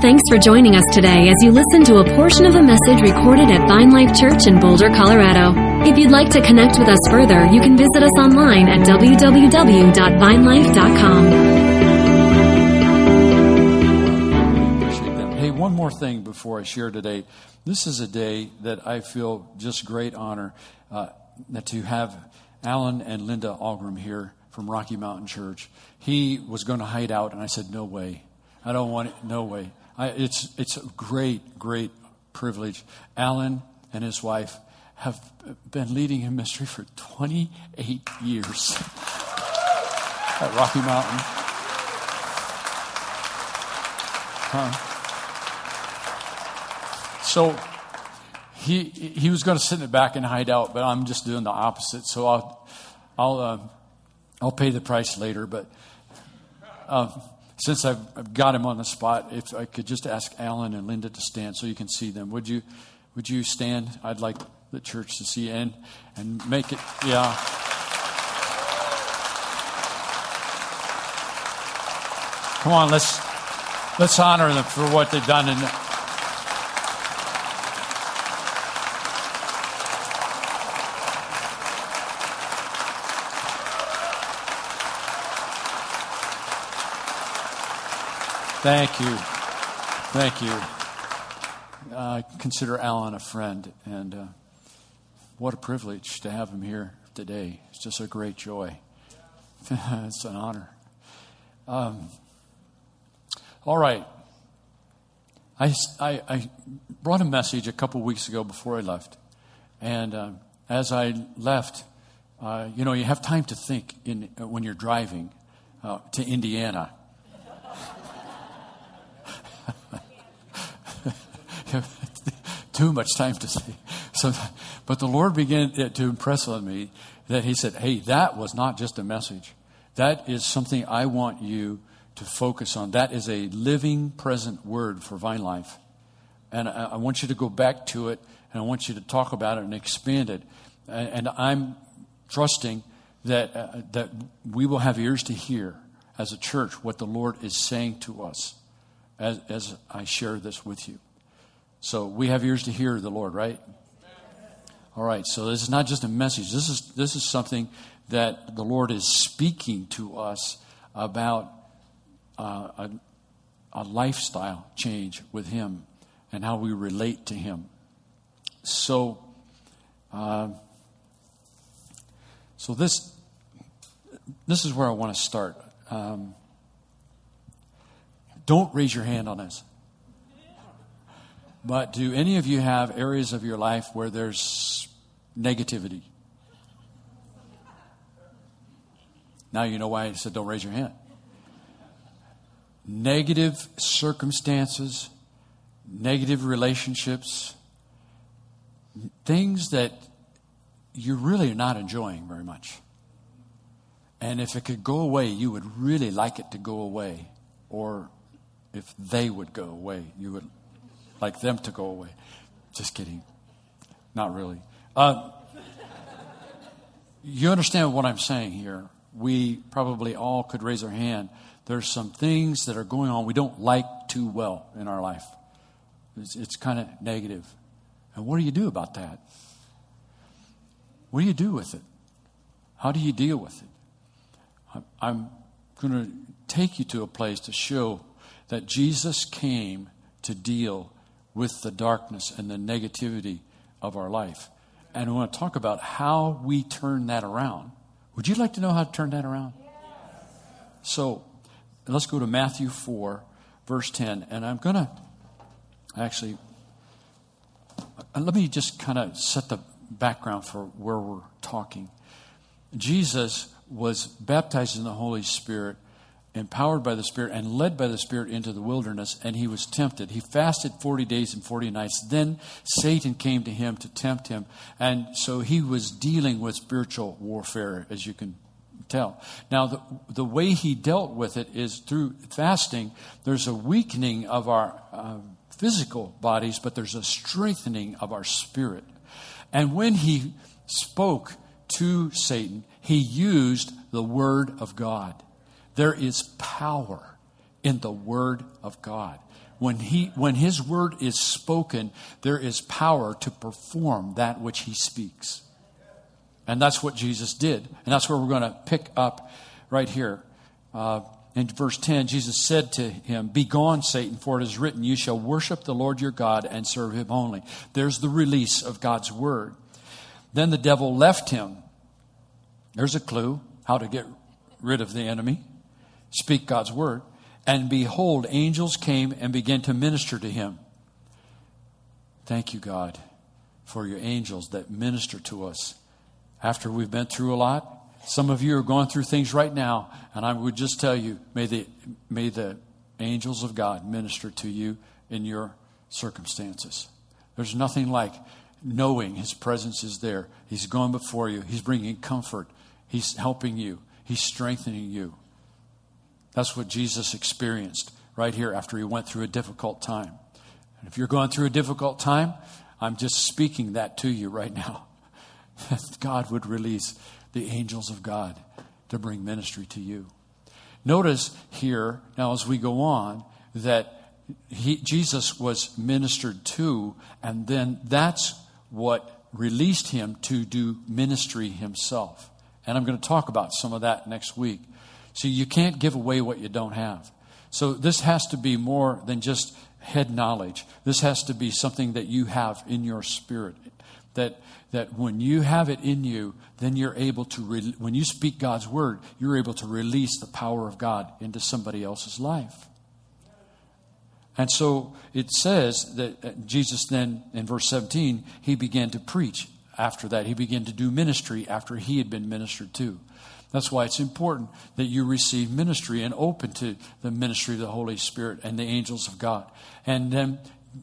Thanks for joining us today as you listen to a portion of a message recorded at Vine Life Church in Boulder, Colorado. If you'd like to connect with us further, you can visit us online at www.vinelife.com. Appreciate that. Hey, one more thing before I share today. This is a day that I feel just great honor uh, that to have Alan and Linda Algram here from Rocky Mountain Church. He was going to hide out, and I said, "No way, I don't want it. No way." I, it's it's a great, great privilege. Alan and his wife have been leading in ministry for 28 years at Rocky Mountain. Huh. So he he was going to sit in the back and hide out, but I'm just doing the opposite. So I'll I'll uh, I'll pay the price later. But uh, since I've got him on the spot, if I could just ask Alan and Linda to stand so you can see them, would you would you stand? I'd like the church to see and and make it yeah. Come on, let's let's honor them for what they've done. And Thank you. Thank you. I consider Alan a friend, and uh, what a privilege to have him here today. It's just a great joy. it's an honor. Um, all right. I, I, I, brought a message a couple weeks ago before I left. And uh, as I left, uh, you know, you have time to think in, when you're driving uh, to Indiana. too much time to say. So, but the Lord began to impress on me that He said, "Hey, that was not just a message. That is something I want you to focus on. That is a living, present word for Vine Life, and I, I want you to go back to it, and I want you to talk about it and expand it. And, and I'm trusting that uh, that we will have ears to hear as a church what the Lord is saying to us as, as I share this with you. So we have ears to hear the Lord, right? All right. So this is not just a message. This is this is something that the Lord is speaking to us about uh, a, a lifestyle change with Him and how we relate to Him. So, uh, so this this is where I want to start. Um, don't raise your hand on this. But do any of you have areas of your life where there's negativity? Now you know why I said don't raise your hand. Negative circumstances, negative relationships, things that you really are not enjoying very much. And if it could go away, you would really like it to go away. Or if they would go away, you would like them to go away. Just kidding. Not really. Uh, you understand what I'm saying here. We probably all could raise our hand. There's some things that are going on we don't like too well in our life. It's, it's kind of negative. And what do you do about that? What do you do with it? How do you deal with it? I'm going to take you to a place to show that Jesus came to deal with the darkness and the negativity of our life. And I want to talk about how we turn that around. Would you like to know how to turn that around? Yes. So let's go to Matthew 4, verse 10. And I'm going to actually, uh, let me just kind of set the background for where we're talking. Jesus was baptized in the Holy Spirit empowered by the Spirit and led by the Spirit into the wilderness, and he was tempted. He fasted 40 days and 40 nights. Then Satan came to him to tempt him. And so he was dealing with spiritual warfare, as you can tell. Now, the, the way he dealt with it is through fasting, there's a weakening of our uh, physical bodies, but there's a strengthening of our spirit. And when he spoke to Satan, he used the word of God. There is power in the Word of God. When, he, when His Word is spoken, there is power to perform that which He speaks. And that's what Jesus did. And that's where we're going to pick up right here. Uh, in verse 10, Jesus said to him, Begone, Satan, for it is written, You shall worship the Lord your God and serve him only. There's the release of God's word. Then the devil left him. There's a clue how to get rid of the enemy. Speak God's word. And behold, angels came and began to minister to him. Thank you, God, for your angels that minister to us after we've been through a lot. Some of you are going through things right now, and I would just tell you may the, may the angels of God minister to you in your circumstances. There's nothing like knowing His presence is there. He's going before you, He's bringing comfort, He's helping you, He's strengthening you. That's what Jesus experienced right here after He went through a difficult time. And if you're going through a difficult time, I'm just speaking that to you right now. God would release the angels of God to bring ministry to you. Notice here, now as we go on, that he, Jesus was ministered to, and then that's what released him to do ministry himself. And I'm going to talk about some of that next week. So you can't give away what you don't have. So this has to be more than just head knowledge. This has to be something that you have in your spirit. That that when you have it in you, then you're able to, re- when you speak God's word, you're able to release the power of God into somebody else's life. And so it says that uh, Jesus then, in verse 17, he began to preach after that. He began to do ministry after he had been ministered to. That's why it's important that you receive ministry and open to the ministry of the Holy Spirit and the angels of God. And then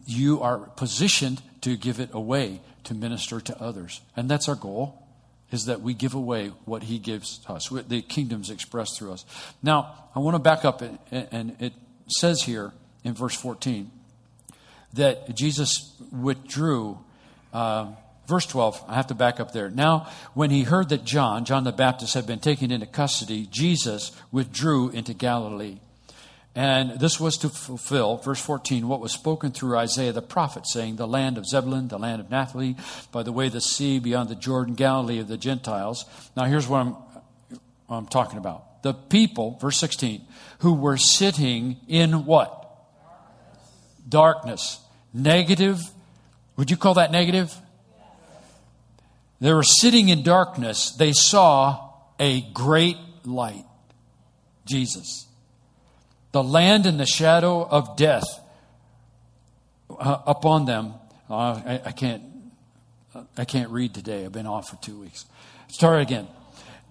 you are positioned to give it away to minister to others. And that's our goal, is that we give away what he gives us. The kingdom's expressed through us. Now, I want to back up, and it says here in verse 14 that Jesus withdrew. Uh, verse 12, I have to back up there. Now, when he heard that John, John the Baptist, had been taken into custody, Jesus withdrew into Galilee. And this was to fulfill, verse 14, what was spoken through Isaiah the prophet, saying, The land of Zebulun, the land of Naphtali, by the way the sea, beyond the Jordan, Galilee of the Gentiles. Now, here's what I'm, what I'm talking about. The people, verse 16, who were sitting in what? Darkness. Negative. Would you call that negative? They were sitting in darkness. They saw a great light. Jesus the land in the shadow of death uh, upon them. Uh, I, I, can't. I can't read today. I've been off for two weeks. Start again.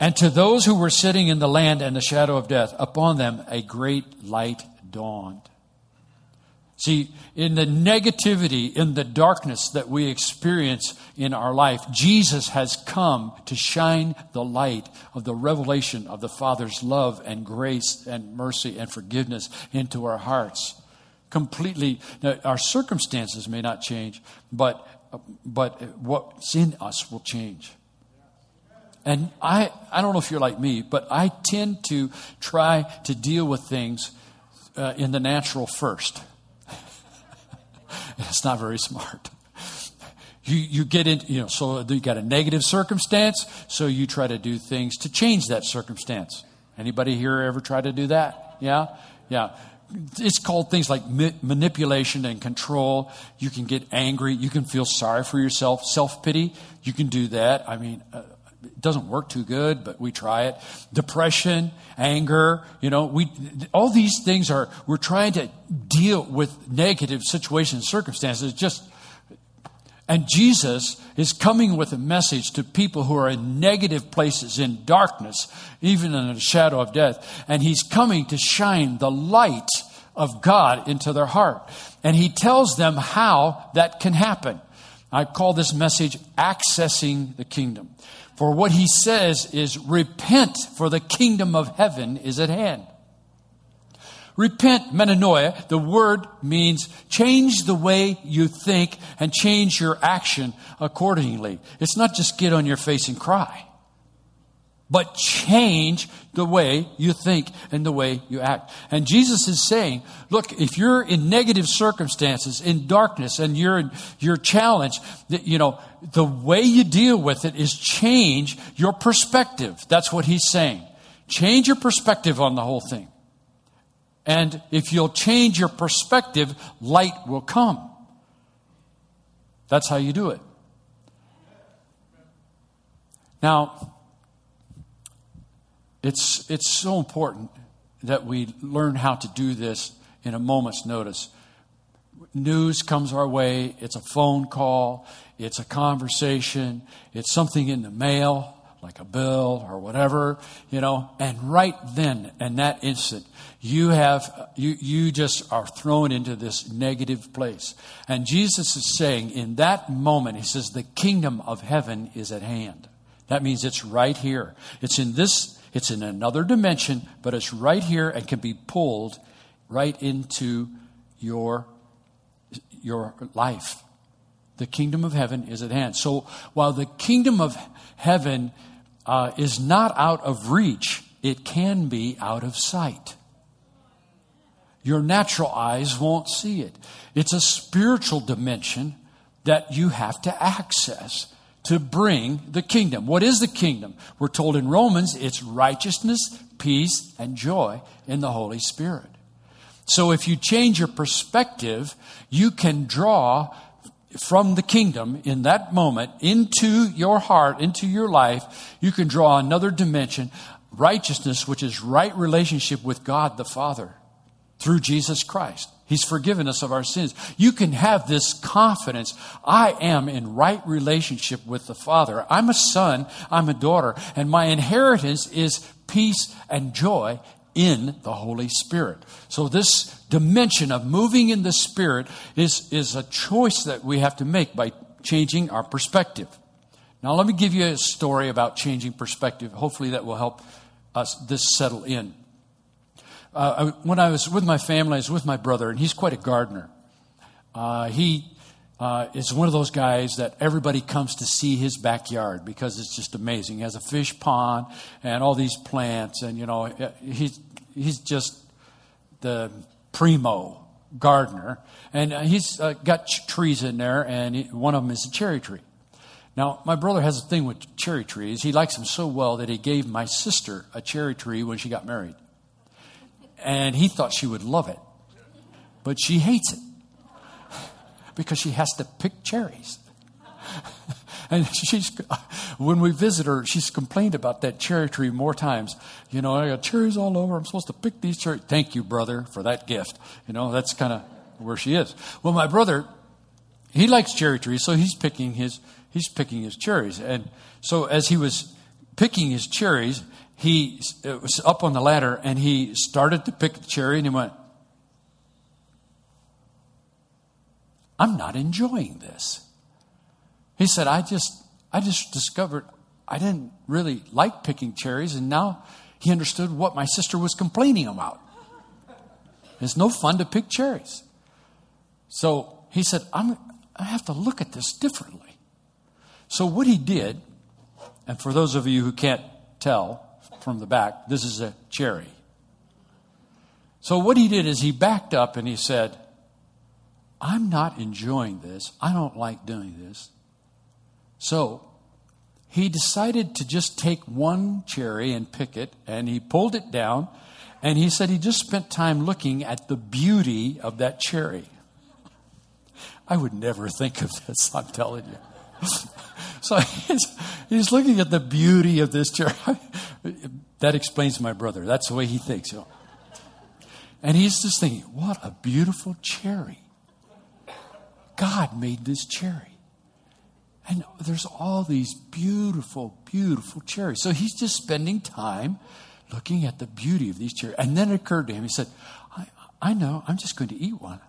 And to those who were sitting in the land and the shadow of death, upon them a great light dawned. See, in the negativity, in the darkness that we experience in our life, Jesus has come to shine the light of the revelation of the Father's love and grace and mercy and forgiveness into our hearts. Completely, now, our circumstances may not change, but, but what's in us will change. And I, I don't know if you're like me, but I tend to try to deal with things uh, in the natural first. It's not very smart. You, you get in, you know, so you got a negative circumstance, so you try to do things to change that circumstance. Anybody here ever try to do that? Yeah? Yeah. It's called things like ma- manipulation and control. You can get angry. You can feel sorry for yourself. Self pity. You can do that. I mean, uh, it doesn't work too good, but we try it. Depression, anger, you know, we, all these things are, we're trying to deal with negative situations, circumstances, just, and Jesus is coming with a message to people who are in negative places, in darkness, even in the shadow of death. And he's coming to shine the light of God into their heart. And he tells them how that can happen. I call this message accessing the kingdom. For what he says is, repent, for the kingdom of heaven is at hand. Repent, metanoia, the word means change the way you think and change your action accordingly. It's not just get on your face and cry. But change the way you think and the way you act. And Jesus is saying, look, if you're in negative circumstances, in darkness, and you're you're challenged, you know the way you deal with it is change your perspective. That's what he's saying. Change your perspective on the whole thing. And if you'll change your perspective, light will come. That's how you do it. Now, it's, it's so important that we learn how to do this in a moment's notice. News comes our way, it's a phone call, it's a conversation, it's something in the mail, like a bill or whatever, you know, and right then and that instant, you have, you, you just are thrown into this negative place. And Jesus is saying in that moment, He says, the kingdom of heaven is at hand. That means it's right here. It's in this it's in another dimension, but it's right here and can be pulled right into your, your life. The kingdom of heaven is at hand. So while the kingdom of heaven uh, is not out of reach, it can be out of sight. Your natural eyes won't see it. It's a spiritual dimension that you have to access to bring the kingdom. What is the kingdom? We're told in Romans it's righteousness, peace, and joy in the Holy Spirit. So if you change your perspective, you can draw from the kingdom in that moment into your heart, into your life. You can draw another dimension, righteousness, which is right relationship with God the Father through Jesus Christ. He's forgiven us of our sins. You can have this confidence. I am in right relationship with the Father. I'm a son, I'm a daughter, and my inheritance is peace and joy in the Holy Spirit. So this dimension of moving in the Spirit is, is a choice that we have to make by changing our perspective. Now let me give you a story about changing perspective. Hopefully that will help us this settle in uh, when I was with my family, I was with my brother, and he's quite a gardener. Uh, he uh, is one of those guys that everybody comes to see his backyard because it's just amazing. He has a fish pond and all these plants, and you know, he's he's just the primo gardener, and he's uh, got ch- trees in there, and he, one of them is a cherry tree. Now, my brother has a thing with cherry trees. He likes them so well that he gave my sister a cherry tree when she got married and he thought she would love it. But she hates it because she has to pick cherries. and she's, when we visit her, she's complained about that cherry tree more times. You know, I got cherries all over. I'm supposed to pick these cherries. Thank you, brother, for that gift. You know, that's kind of where she is. Well, my brother, he likes cherry trees, so he's picking his he's picking his cherries. And so as he was picking his cherries, he uh, was up on the ladder and he started to pick the cherry and he went, I'm not enjoying this. He said, I just, I just discovered I didn't really like picking cherries and now he understood what my sister was complaining about. It's no fun to pick cherries. So he said, I'm, I have to look at this differently. So what he did, and for those of you who can't tell, from the back, this is a cherry. So what he did is he backed up and he said, I'm not enjoying this. I don't like doing this. So he decided to just take one cherry and pick it, and he pulled it down, and he said he just spent time looking at the beauty of that cherry. I would never think of this, I'm telling you. so he's, looking at the beauty of this cherry. that explains my brother. That's the way he thinks. And he's just thinking, what a beautiful cherry. God made this cherry. And there's all these beautiful, beautiful cherries. So he's just spending time looking at the beauty of these cherries. And then it occurred to him, he said, I, I know, I'm just going to eat one.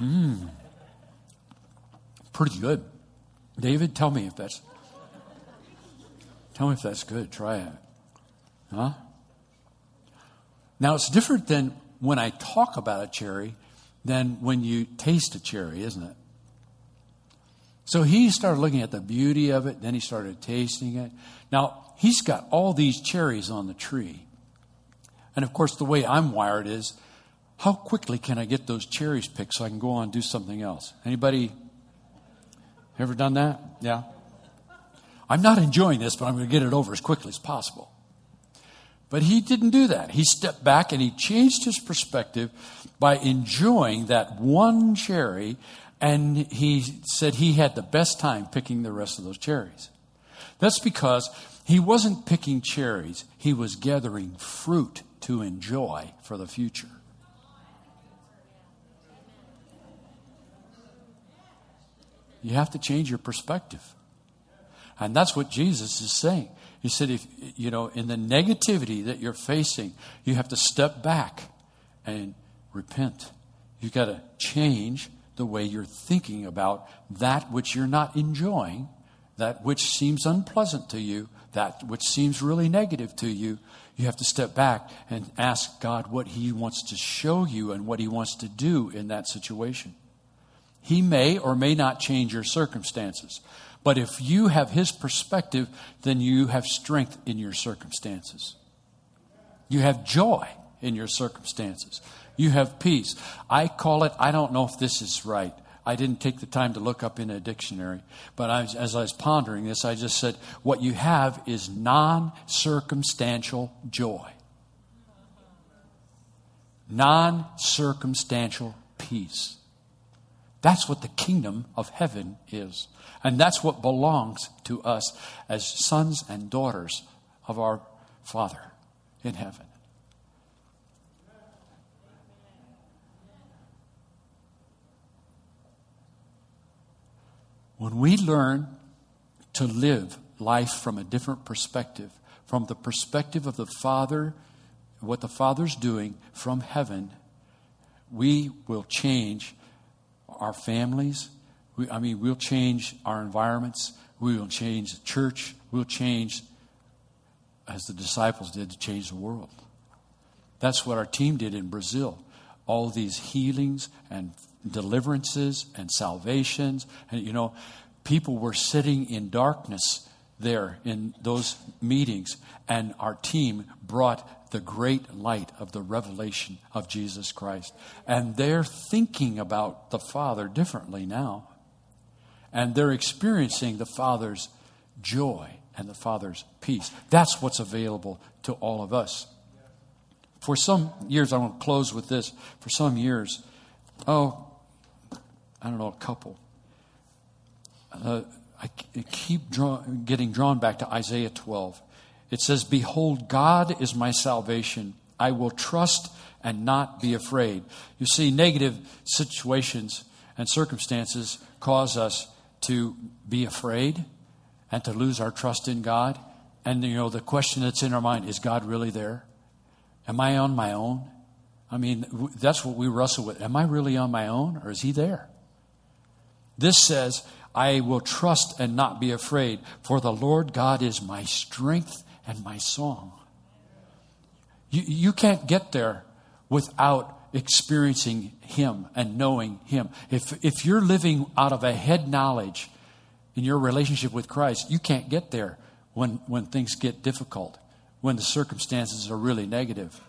Mmm. Pretty good. David, tell me if that's tell me if that's good. Try it. Huh? Now it's different than when I talk about a cherry than when you taste a cherry, isn't it? So he started looking at the beauty of it, then he started tasting it. Now, he's got all these cherries on the tree. And of course, the way I'm wired is how quickly can I get those cherries picked so I can go on and do something else? Anybody ever done that? Yeah. I'm not enjoying this, but I'm going to get it over as quickly as possible. But he didn't do that. He stepped back and he changed his perspective by enjoying that one cherry, and he said he had the best time picking the rest of those cherries. That's because he wasn't picking cherries, he was gathering fruit to enjoy for the future. You have to change your perspective. And that's what Jesus is saying. He said, if, you know, in the negativity that you're facing, you have to step back and repent. You've got to change the way you're thinking about that which you're not enjoying, that which seems unpleasant to you, that which seems really negative to you. You have to step back and ask God what He wants to show you and what He wants to do in that situation. He may or may not change your circumstances. But if you have His perspective, then you have strength in your circumstances. You have joy in your circumstances. You have peace. I call it, I don't know if this is right. I didn't take the time to look up in a dictionary, but I, as I was pondering this, I just said, what you have is non circumstantial joy, non circumstantial peace. That's what the kingdom of heaven is. And that's what belongs to us as sons and daughters of our Father in heaven. When we learn to live life from a different perspective, from the perspective of the Father, what the Father's doing from heaven, we will change our families. We, I mean, we'll change our environments. We will change the church. We'll change, as the disciples did, to change the world. That's what our team did in Brazil. All these healings and deliverances and salvations. And, you know, people were sitting in darkness there in those meetings, and our team brought the great light of the revelation of Jesus Christ. And they're thinking about the Father differently now. And they're experiencing the Father's joy and the Father's peace. That's what's available to all of us. For some years, I want to close with this. For some years, oh, I don't know, a couple. Uh, I keep draw, getting drawn back to Isaiah 12. It says, Behold, God is my salvation. I will trust and not be afraid. You see, negative situations and circumstances cause us to be afraid and to lose our trust in God. And, you know, the question that's in our mind is God really there? Am I on my own? I mean, that's what we wrestle with. Am I really on my own or is He there? This says, I will trust and not be afraid, for the Lord God is my strength and my song. You, you can't get there without experiencing Him and knowing Him. If, if you're living out of a head knowledge in your relationship with Christ, you can't get there when, when things get difficult, when the circumstances are really negative.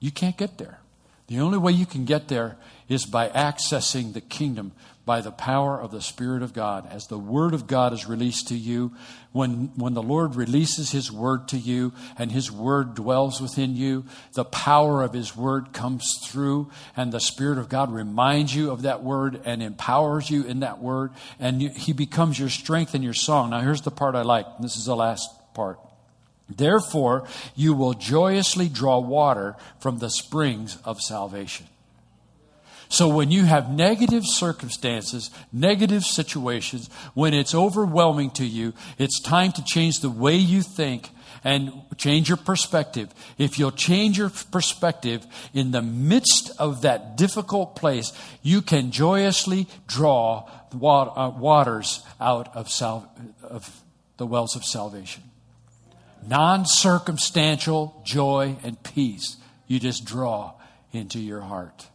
You can't get there. The only way you can get there is by accessing the kingdom by the power of the Spirit of God. As the Word of God is released to you, when, when the Lord releases His Word to you and His Word dwells within you, the power of His Word comes through, and the Spirit of God reminds you of that Word and empowers you in that Word, and you, He becomes your strength and your song. Now, here's the part I like. This is the last part. Therefore, you will joyously draw water from the springs of salvation. So when you have negative circumstances, negative situations, when it's overwhelming to you, it's time to change the way you think and change your perspective. If you'll change your perspective in the midst of that difficult place, you can joyously draw uh, waters out of, sal- of the wells of salvation. Non circumstantial joy and peace you just draw into your heart.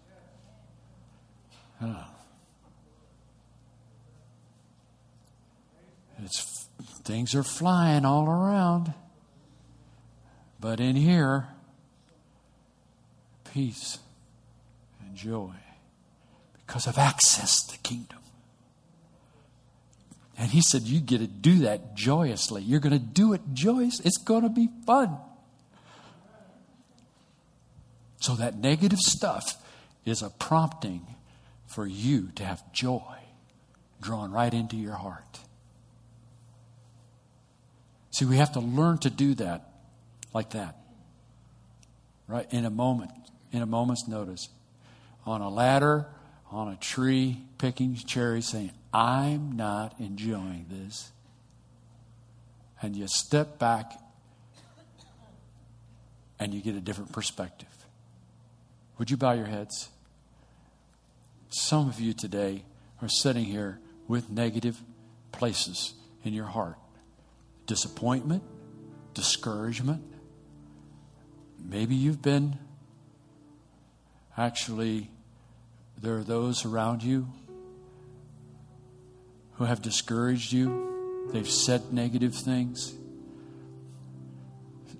It's, things are flying all around. But in here, peace and joy because of access to the kingdom. And he said, You get to do that joyously. You're going to do it joyous. It's going to be fun. So, that negative stuff is a prompting for you to have joy drawn right into your heart. See, we have to learn to do that like that. Right? In a moment, in a moment's notice. On a ladder, on a tree, picking cherries, saying, I'm not enjoying this. And you step back and you get a different perspective. Would you bow your heads? Some of you today are sitting here with negative places in your heart disappointment, discouragement. Maybe you've been actually, there are those around you who have discouraged you, they've said negative things.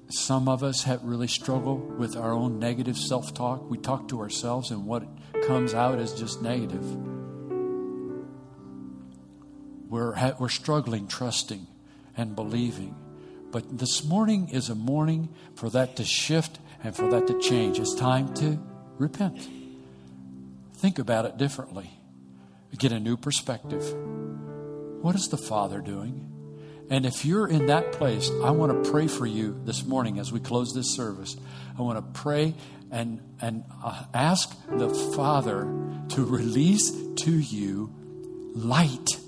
Some of us have really struggled with our own negative self talk. We talk to ourselves, and what comes out as just negative. We're, we're struggling, trusting, and believing. But this morning is a morning for that to shift and for that to change. It's time to repent. Think about it differently, get a new perspective. What is the Father doing? And if you're in that place, I want to pray for you this morning as we close this service. I want to pray and, and uh, ask the Father to release to you light.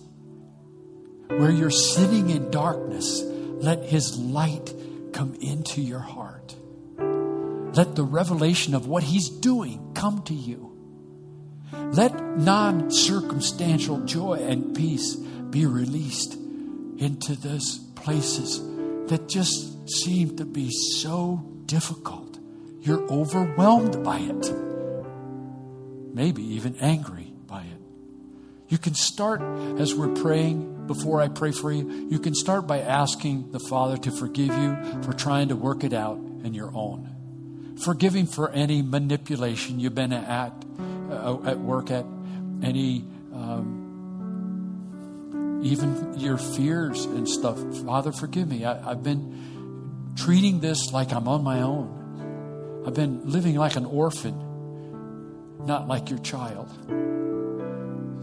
Where you're sitting in darkness, let His light come into your heart. Let the revelation of what He's doing come to you. Let non circumstantial joy and peace be released into those places that just seem to be so difficult. You're overwhelmed by it, maybe even angry by it. You can start as we're praying. Before I pray for you, you can start by asking the Father to forgive you for trying to work it out in your own. Forgiving for any manipulation you've been at, uh, at work at, any um, even your fears and stuff. Father, forgive me. I, I've been treating this like I'm on my own. I've been living like an orphan, not like your child.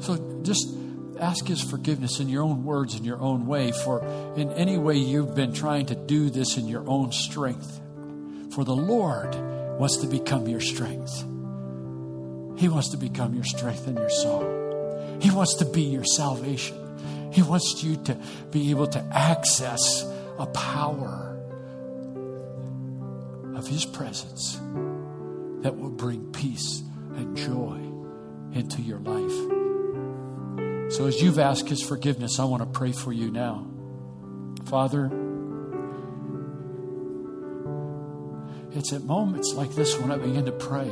So just ask His forgiveness in your own words, in your own way, for in any way you've been trying to do this in your own strength. For the Lord wants to become your strength. He wants to become your strength and your song. He wants to be your salvation. He wants you to be able to access a power of His presence that will bring peace and joy into your life. So, as you've asked His forgiveness, I want to pray for you now. Father, it's at moments like this when I begin to pray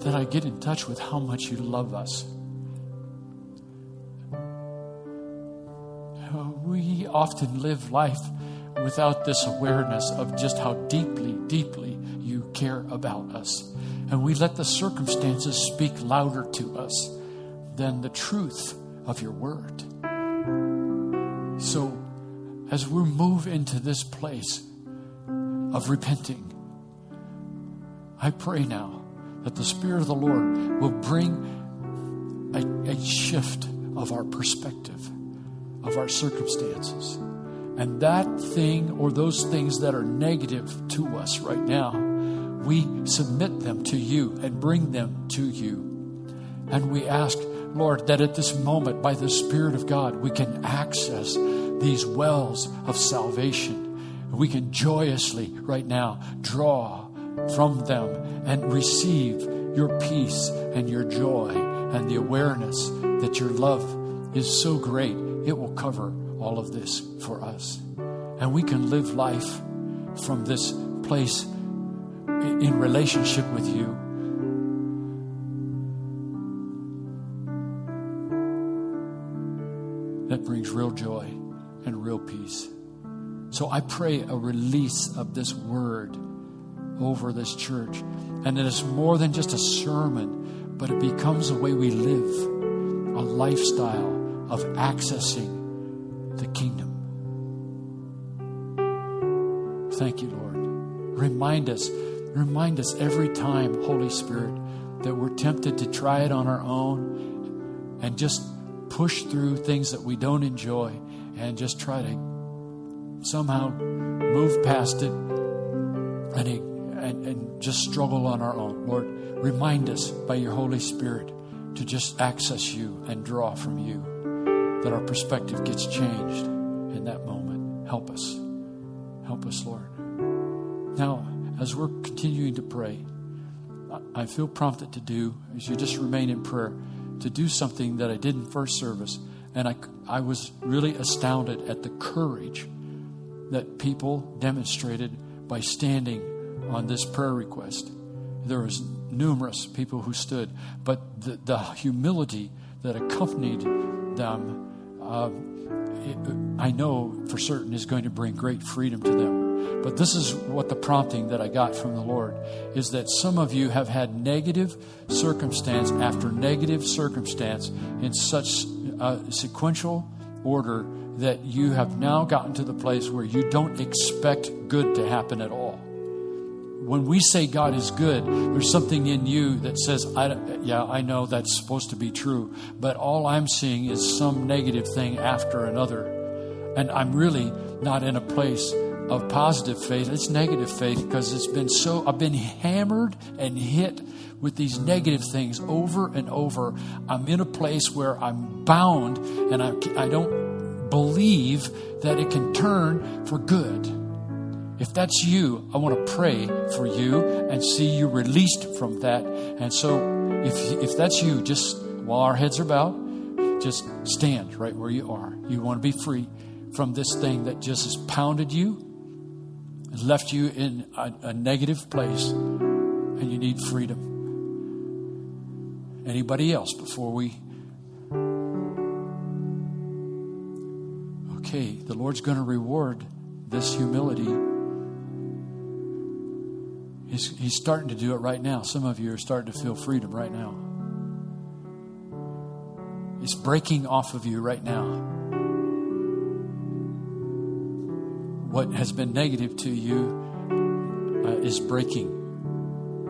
that I get in touch with how much you love us. we often live life without this awareness of just how deeply, deeply care about us. And we let the circumstances speak louder to us than the truth of your word. So, as we move into this place of repenting, I pray now that the Spirit of the Lord will bring a, a shift of our perspective of our circumstances. And that thing or those things that are negative to us right now, we submit them to you and bring them to you. And we ask, Lord, that at this moment, by the Spirit of God, we can access these wells of salvation. We can joyously, right now, draw from them and receive your peace and your joy and the awareness that your love is so great it will cover all of this for us. And we can live life from this place in relationship with you. That brings real joy and real peace. So I pray a release of this word over this church. And that it's more than just a sermon, but it becomes a way we live, a lifestyle of accessing the kingdom. Thank you, Lord. Remind us, remind us every time, Holy Spirit, that we're tempted to try it on our own and just push through things that we don't enjoy and just try to somehow move past it and, and, and just struggle on our own. Lord, remind us by your Holy Spirit to just access you and draw from you, that our perspective gets changed in that moment. Help us. Help us, Lord. Now, as we're continuing to pray, I feel prompted to do, as you just remain in prayer, to do something that I did in first service. And I, I was really astounded at the courage that people demonstrated by standing on this prayer request. There was numerous people who stood, but the, the humility that accompanied them, uh, it, I know for certain is going to bring great freedom to them. But this is what the prompting that I got from the Lord is that some of you have had negative circumstance after negative circumstance in such a sequential order that you have now gotten to the place where you don't expect good to happen at all. When we say God is good, there's something in you that says, I, Yeah, I know that's supposed to be true, but all I'm seeing is some negative thing after another. And I'm really not in a place of positive faith. It's negative faith because it's been so, I've been hammered and hit with these negative things over and over. I'm in a place where I'm bound and I, I don't believe that it can turn for good. If that's you, I want to pray for you and see you released from that. And so, if, if that's you, just while our heads are bowed, just stand right where you are. You want to be free from this thing that just has pounded you left you in a, a negative place and you need freedom. Anybody else before we? Okay, the Lord's going to reward this humility. He's, he's starting to do it right now. Some of you are starting to feel freedom right now. It's breaking off of you right now. What has been negative to you uh, is breaking.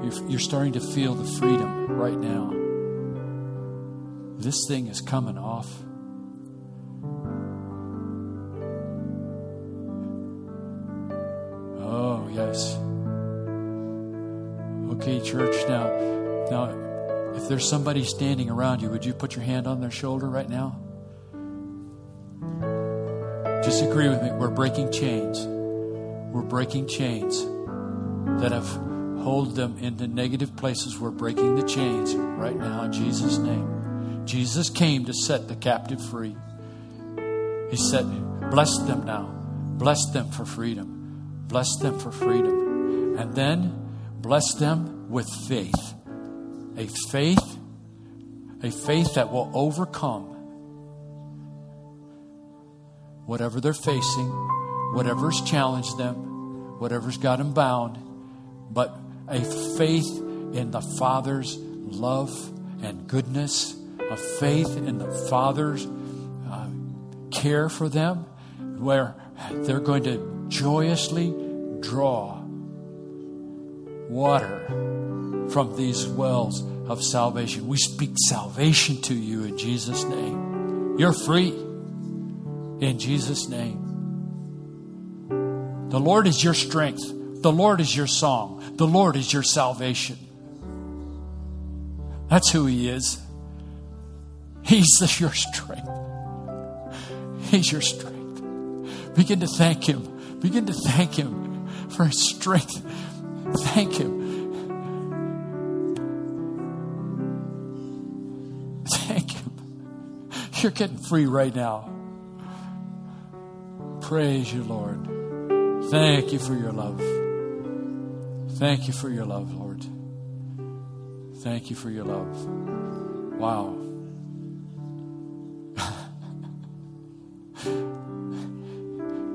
You're, you're starting to feel the freedom right now. This thing is coming off. Oh, yes. Okay, church, now, now, if there's somebody standing around you, would you put your hand on their shoulder right now? Just agree with me. We're breaking chains. We're breaking chains that have hold them into negative places. We're breaking the chains right now in Jesus' name. Jesus came to set the captive free. He said, Bless them now. Bless them for freedom. Bless them for freedom. And then bless them with faith. A faith, a faith that will overcome whatever they're facing, whatever's challenged them, whatever's got them bound, but a faith in the Father's love and goodness, a faith in the Father's uh, care for them, where they're going to joyously draw water from these wells of salvation. We speak salvation to you in Jesus' name. You're free in Jesus' name. The Lord is your strength. The Lord is your song. The Lord is your salvation. That's who He is. He's your strength. He's your strength. Begin to thank Him. Begin to thank Him for His strength. Thank Him. Thank Him. You're getting free right now. Praise you, Lord. Thank you for your love. Thank you for your love, Lord. Thank you for your love. Wow.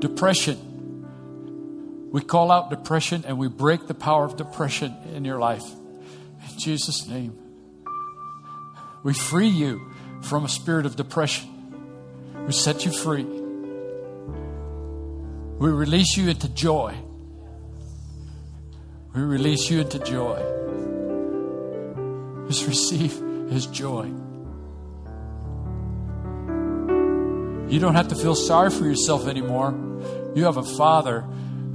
Depression. We call out depression and we break the power of depression in your life. In Jesus' name. We free you from a spirit of depression. We set you free. We release you into joy. We release you into joy. Just receive His joy. You don't have to feel sorry for yourself anymore. You have a Father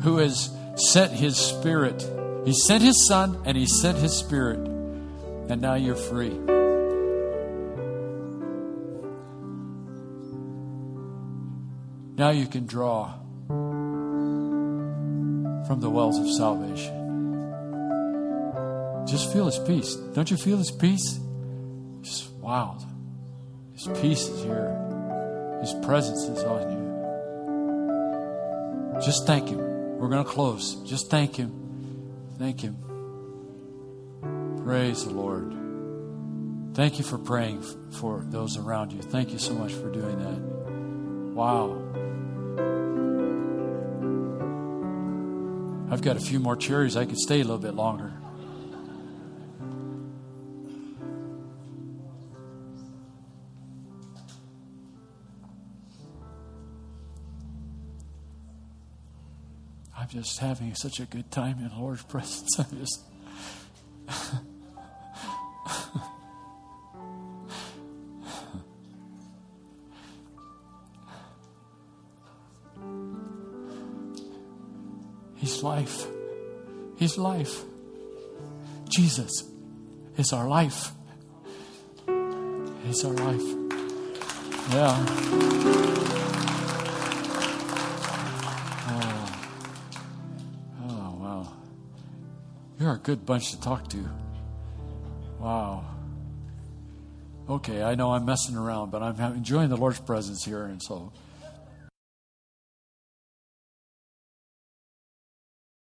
who has sent His Spirit. He sent His Son and He sent His Spirit. And now you're free. Now you can draw from the wells of salvation. Just feel His peace. Don't you feel His peace? Just wild. His peace is here. His presence is on you. Just thank Him. We're going to close. Just thank Him. Thank Him. Praise the Lord. Thank you for praying for those around you. Thank you so much for doing that. Wow. I've got a few more cherries. I could stay a little bit longer. I'm just having such a good time in the Lord's presence. I'm just. He's life. Jesus is our life. He's our life. Yeah. Oh. Oh, wow. You're a good bunch to talk to. Wow. Okay, I know I'm messing around, but I'm enjoying the Lord's presence here, and so.